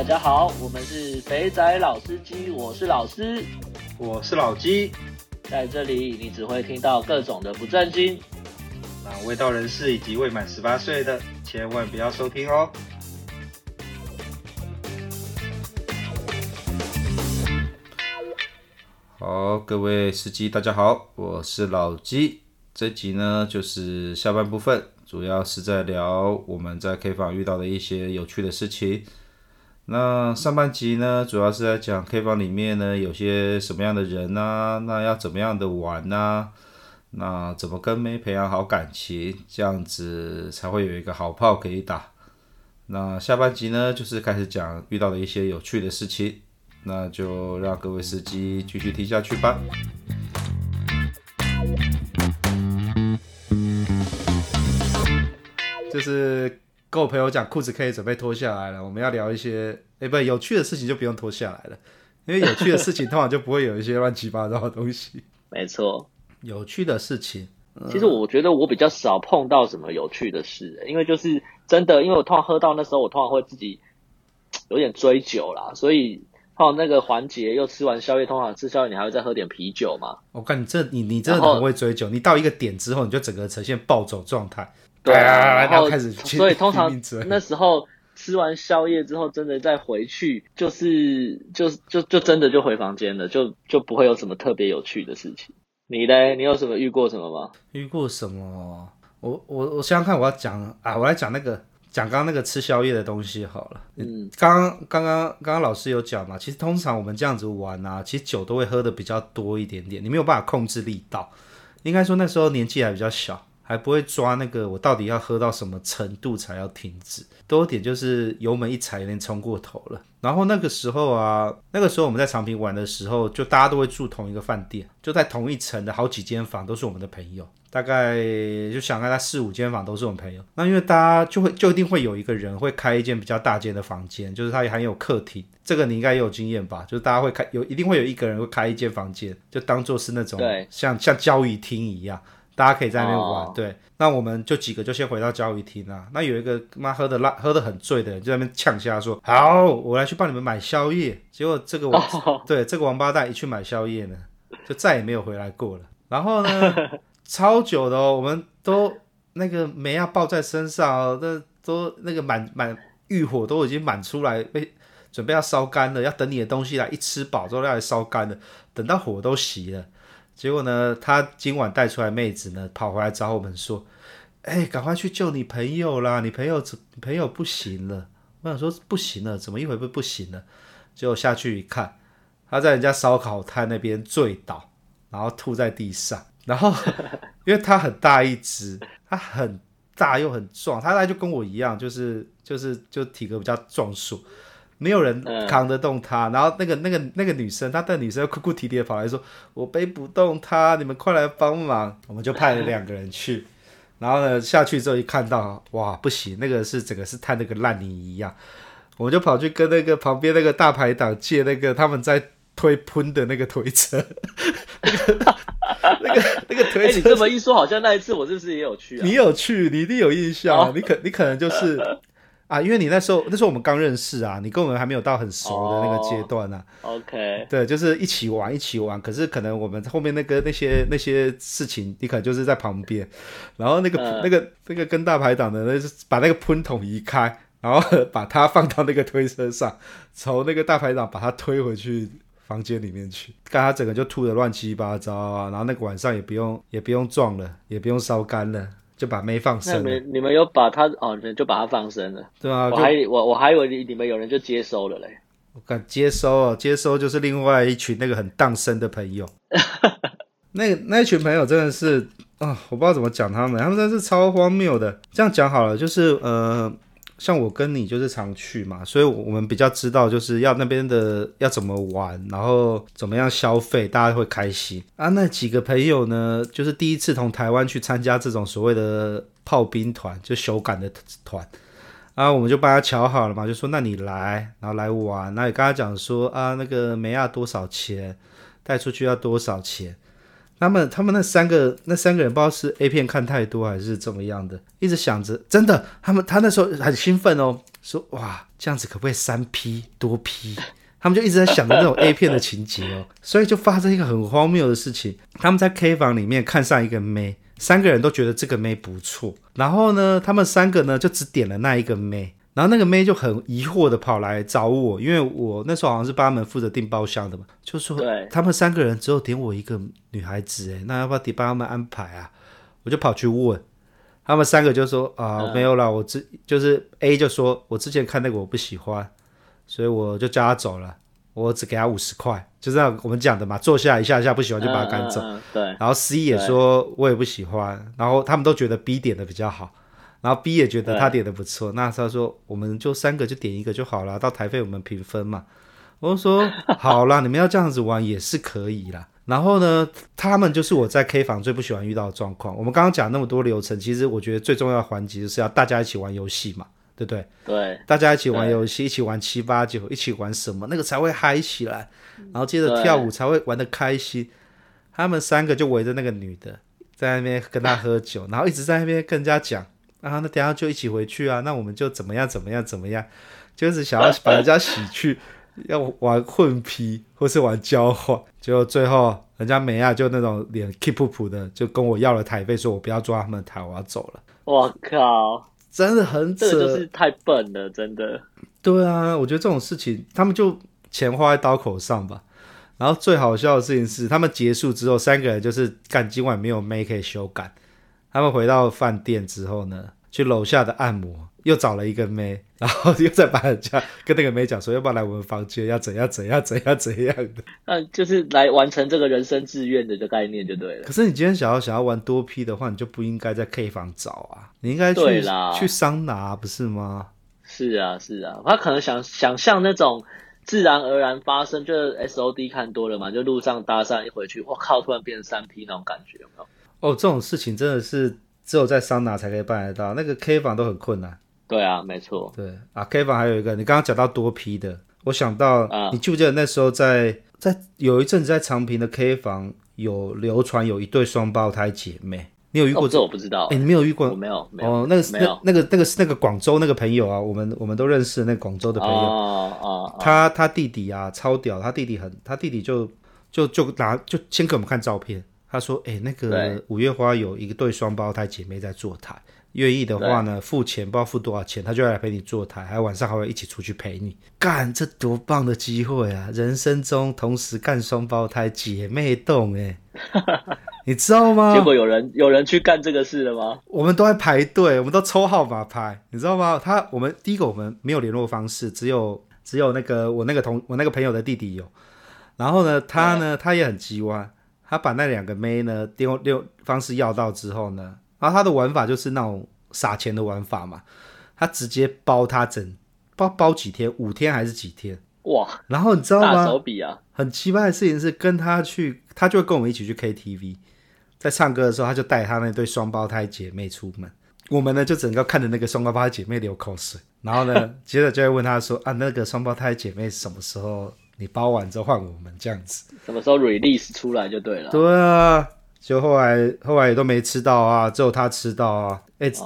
大家好，我们是肥仔老司机，我是老师，我是老鸡，在这里你只会听到各种的不正经，那未到人士以及未满十八岁的千万不要收听哦。好，各位司机大家好，我是老鸡，这集呢就是下半部分，主要是在聊我们在 K 房遇到的一些有趣的事情。那上半集呢，主要是在讲 K 房里面呢有些什么样的人啊，那要怎么样的玩啊，那怎么跟妹培养好感情，这样子才会有一个好炮可以打。那下半集呢，就是开始讲遇到的一些有趣的事情，那就让各位司机继续听下去吧。就是。跟我朋友讲，裤子可以准备脱下来了。我们要聊一些，哎、欸，不，有趣的事情就不用脱下来了，因为有趣的事情通常就不会有一些乱七八糟的东西。没错，有趣的事情，嗯、其实我觉得我比较少碰到什么有趣的事，因为就是真的，因为我通常喝到那时候，我通常会自己 有点追酒啦，所以到那个环节又吃完宵夜，通常吃宵夜你还会再喝点啤酒嘛。我看你这你你真的很会追酒，你到一个点之后，你就整个呈现暴走状态。对啊，然后开始，所以通常那时候吃完宵夜之后，真的再回去，就是就就就真的就回房间了，就就不会有什么特别有趣的事情。你嘞，你有什么遇过什么吗？遇过什么？我我我想想看，我要讲啊，我来讲那个讲刚刚那个吃宵夜的东西好了。嗯，刚刚刚刚刚刚老师有讲嘛，其实通常我们这样子玩啊，其实酒都会喝的比较多一点点，你没有办法控制力道。应该说那时候年纪还比较小。还不会抓那个，我到底要喝到什么程度才要停止？多点就是油门一踩，有点冲过头了。然后那个时候啊，那个时候我们在长平玩的时候，就大家都会住同一个饭店，就在同一层的好几间房都是我们的朋友，大概就想看他四五间房都是我们朋友。那因为大家就会就一定会有一个人会开一间比较大间的房间，就是他也还有客厅。这个你应该也有经验吧？就是大家会开有一定会有一个人会开一间房间，就当做是那种像像交易厅一样。大家可以在那边玩，oh. 对，那我们就几个就先回到交易厅啦。那有一个妈喝的辣，喝的很醉的人就在那边呛下说：“好，我来去帮你们买宵夜。”结果这个王，oh. 对，这个王八蛋一去买宵夜呢，就再也没有回来过了。然后呢，超久的哦，我们都那个煤要抱在身上哦，那都那个满满欲火都已经满出来，被准备要烧干了，要等你的东西来一吃饱之后要来烧干了，等到火都熄了。结果呢，他今晚带出来妹子呢，跑回来找我们说：“哎，赶快去救你朋友啦！你朋友，你朋友不行了。”我想说不行了，怎么一会不不行了？结果下去一看，他在人家烧烤摊那边醉倒，然后吐在地上。然后因为他很大一只，他很大又很壮，他大概就跟我一样，就是就是就体格比较壮硕。没有人扛得动他，嗯、然后那个那个那个女生，她的女生哭哭啼啼的跑来说：“我背不动他，你们快来帮忙。”我们就派了两个人去，然后呢下去之后一看到，哇，不行，那个是整个是摊那个烂泥一样，我们就跑去跟那个旁边那个大排档借那个他们在推喷的那个推车，那个那个那个推车。你这么一说，好像那一次我是不是也有去啊？你有去，你一定有印象，哦、你可你可能就是。啊，因为你那时候那时候我们刚认识啊，你跟我们还没有到很熟的那个阶段呢、啊。Oh, OK，对，就是一起玩一起玩，可是可能我们后面那个那些那些事情，你可能就是在旁边，然后那个、uh, 那个那个跟大排档的，那是把那个喷筒移开，然后 把它放到那个推车上，从那个大排档把它推回去房间里面去，看他整个就吐的乱七八糟啊，然后那个晚上也不用也不用撞了，也不用烧干了。就把妹放生了。你们你们有把他哦，就把他放生了。对啊，我还我我还以为你你们有人就接收了嘞。我敢接收哦，接收就是另外一群那个很荡生的朋友。那那一群朋友真的是啊、哦，我不知道怎么讲他们，他们真的是超荒谬的。这样讲好了，就是呃。像我跟你就是常去嘛，所以我们比较知道就是要那边的要怎么玩，然后怎么样消费，大家会开心啊。那几个朋友呢，就是第一次从台湾去参加这种所谓的炮兵团，就修改的团啊，我们就帮他瞧好了嘛，就说那你来，然后来玩，那也跟他讲说啊，那个梅亚多少钱，带出去要多少钱。他们他们那三个那三个人不知道是 A 片看太多还是怎么样的，一直想着真的，他们他那时候很兴奋哦，说哇这样子可不可以三 P 多 P？他们就一直在想着那种 A 片的情节哦，所以就发生一个很荒谬的事情。他们在 K 房里面看上一个妹，三个人都觉得这个妹不错，然后呢，他们三个呢就只点了那一个妹，然后那个妹就很疑惑的跑来找我，因为我那时候好像是帮他们负责订包厢的嘛，就说他们三个人只有点我一个女孩子，诶，那要不要得帮他们安排啊？我就跑去问，他们三个就说啊、呃、没有啦，我之就是 A 就说我之前看那个我不喜欢。所以我就叫他走了，我只给他五十块，就这样我们讲的嘛，坐下一下一下不喜欢就把他赶走。嗯嗯、对。然后 C 也说我也不喜欢，然后他们都觉得 B 点的比较好，然后 B 也觉得他点的不错，那他说我们就三个就点一个就好了，到台费我们平分嘛。我说 好啦，你们要这样子玩也是可以啦。然后呢，他们就是我在 K 房最不喜欢遇到的状况。我们刚刚讲那么多流程，其实我觉得最重要的环节就是要大家一起玩游戏嘛。对不对？对，大家一起玩游戏，一起玩七八九，一起玩什么，那个才会嗨起来，然后接着跳舞才会玩的开心。他们三个就围着那个女的，在那边跟她喝酒，然后一直在那边跟人家讲啊，那等下就一起回去啊，那我们就怎么样怎么样怎么样，就是想要把人家洗去，要玩混 P 或是玩交换，结果最后人家美亚就那种脸 keep 噗噗的，就跟我要了台费，说我不要抓他们的台，我要走了。我靠！真的很扯，这个就是太笨了，真的。对啊，我觉得这种事情，他们就钱花在刀口上吧。然后最好笑的事情是，他们结束之后，三个人就是干今晚没有妹可以修改。他们回到饭店之后呢，去楼下的按摩。又找了一个妹，然后又再把人家跟那个妹讲说，要不要来我们房间，要怎样怎样怎样怎样的，那 就是来完成这个人生志愿的这个概念就对了。可是你今天想要想要玩多 P 的话，你就不应该在 K 房找啊，你应该去对啦去桑拿，不是吗？是啊是啊，他可能想想象那种自然而然发生，就是 SOD 看多了嘛，就路上搭讪一回去，我靠，突然变成三 P 那种感觉有没有？哦，这种事情真的是只有在桑拿才可以办得到，那个 K 房都很困难。对啊，没错。对啊，K 房还有一个，你刚刚讲到多批的，我想到，啊、你记不记得那时候在在有一阵子在长平的 K 房有流传有一对双胞胎姐妹，你有遇过？哦、这我不知道。哎，你没有遇过？我没有。没有哦，那个是没有那那个那个是那个广州那个朋友啊，我们我们都认识那个广州的朋友。哦哦。他他弟弟啊，超屌，他弟弟很，他弟弟就就就拿就先给我们看照片，他说，哎，那个五月花有一个对双胞胎姐妹在坐台。愿意的话呢，付钱不知道付多少钱，他就要来陪你坐台，还有晚上还会一起出去陪你。干，这多棒的机会啊！人生中同时干双胞胎姐妹洞，哎，你知道吗？结果有人有人去干这个事了吗？我们都在排队，我们都抽号码牌，你知道吗？他我们第一个我们没有联络方式，只有只有那个我那个同我那个朋友的弟弟有。然后呢，他呢他也很机弯，他把那两个妹呢电话电方式要到之后呢。然后他的玩法就是那种撒钱的玩法嘛，他直接包他整包包几天，五天还是几天？哇！然后你知道吗？大手笔啊！很奇怪的事情是，跟他去，他就会跟我们一起去 KTV，在唱歌的时候，他就带他那对双胞胎姐妹出门，我们呢就整个看着那个双胞胎姐妹流口水，然后呢，接着就会问他说：“啊，那个双胞胎姐妹什么时候你包完之后换我们这样子？什么时候 release 出来就对了。”对啊。就后来后来也都没吃到啊，只有他吃到啊。哎、欸，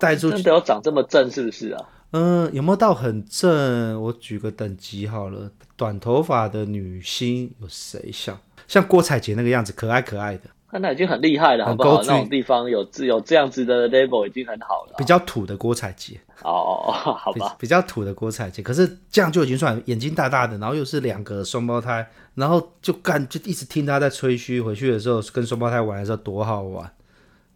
带、哦、出去真的有长这么正是不是啊？嗯，有没有到很正？我举个等级好了，短头发的女星有谁像？像郭采洁那个样子，可爱可爱的。那已经很厉害了，好不好？那种地方有有这样子的 level 已经很好了。比较土的郭采洁。哦哦哦，好吧比。比较土的郭采洁，可是这样就已经算眼睛大大的，然后又是两个双胞胎，然后就干就一直听他在吹嘘，回去的时候跟双胞胎玩的时候多好玩，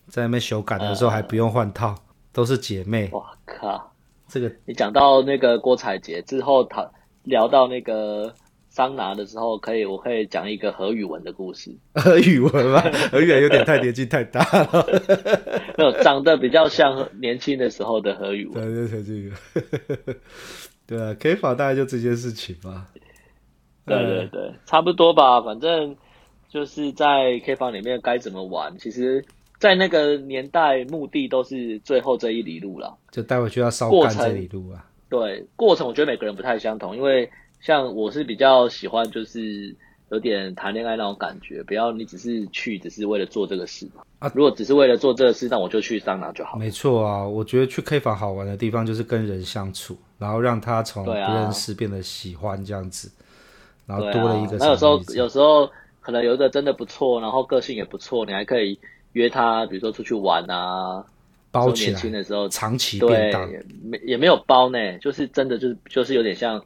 在那边修改的时候还不用换套，呃、都是姐妹。哇靠！这个你讲到那个郭采洁之后，他聊到那个。桑拿的时候，可以，我可以讲一个何宇文的故事。何宇文吗？何宇文有点太年纪太大了，没有长得比较像年轻的时候的何宇文。对对对，对啊，K 房大概就这件事情吧。对对对，差不多吧。反正就是在 K 房里面该怎么玩，其实，在那个年代，目的都是最后这一里路了，就待会就要烧干这里路啊。对，过程我觉得每个人不太相同，因为。像我是比较喜欢，就是有点谈恋爱那种感觉，不要你只是去只是为了做这个事啊。如果只是为了做这个事，那我就去桑拿就好。没错啊，我觉得去 K 房好玩的地方就是跟人相处，然后让他从不认识变得喜欢这样子，啊、然后多了一个。那有时候有时候可能有一个真的不错，然后个性也不错，你还可以约他，比如说出去玩啊。包起来，年轻的时候长期变大，没也没有包呢，就是真的就是就是有点像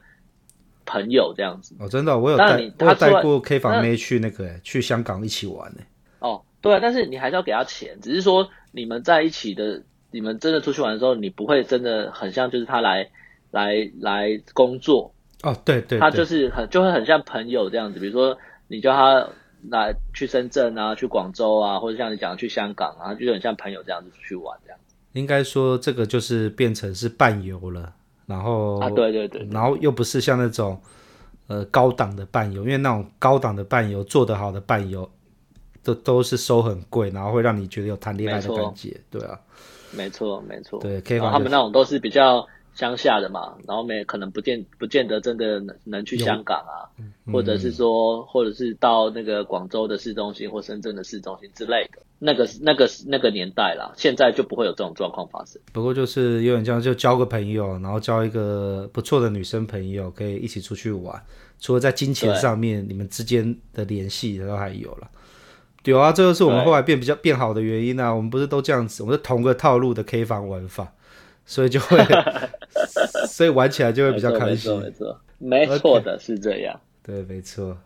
朋友这样子。哦，真的、哦，我有带他带过 K 房妹去那个去香港一起玩呢。哦，对啊，但是你还是要给他钱，只是说你们在一起的，你们真的出去玩的时候，你不会真的很像就是他来来来工作。哦，对对，对，他就是很就会很像朋友这样子，比如说你叫他。来去深圳啊，去广州啊，或者像你讲的去香港啊，就很像朋友这样子出去玩这样子。应该说这个就是变成是伴游了，然后啊，对对对，然后又不是像那种呃高档的伴游，因为那种高档的伴游做得好的伴游都都是收很贵，然后会让你觉得有谈恋爱的感觉，对啊，没错没错，对，可以。他们那种都是比较。乡下的嘛，然后没可能不见不见得真的能能去香港啊，嗯、或者是说，或者是到那个广州的市中心或深圳的市中心之类的，那个那个那个年代啦，现在就不会有这种状况发生。不过就是有点这样，就交个朋友，然后交一个不错的女生朋友，可以一起出去玩。除了在金钱上面，你们之间的联系都还有了。有啊，这就是我们后来变比较变好的原因啊。我们不是都这样子，我们是同个套路的 K 房玩法。所以就会，所以玩起来就会比较开心。没错，没错，没错的.是这样。对，没错。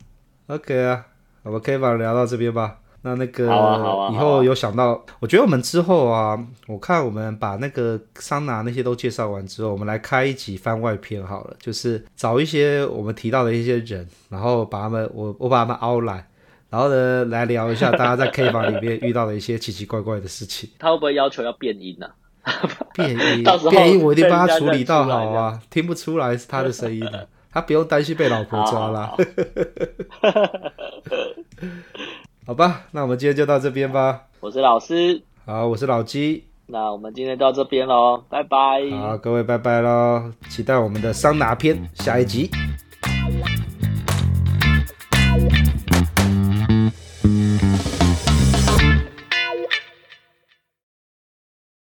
OK 啊，我们可以把聊到这边吧。那那个、啊啊、以后有想到、啊，我觉得我们之后啊，我看我们把那个桑拿那些都介绍完之后，我们来开一集番外篇好了，就是找一些我们提到的一些人，然后把他们，我我把他们凹来，然后呢来聊一下大家在 K 房里面遇到的一些奇奇怪怪的事情。他会不会要求要变音呢、啊？变音，我一定帮他处理到好啊！听不出来是他的声音的，他不用担心被老婆抓了。好，好，好吧，那我们今天就到这边吧。我是老师，好，我是老鸡。那我们今天到这边喽，拜拜。好，各位拜拜喽，期待我们的桑拿篇下一集。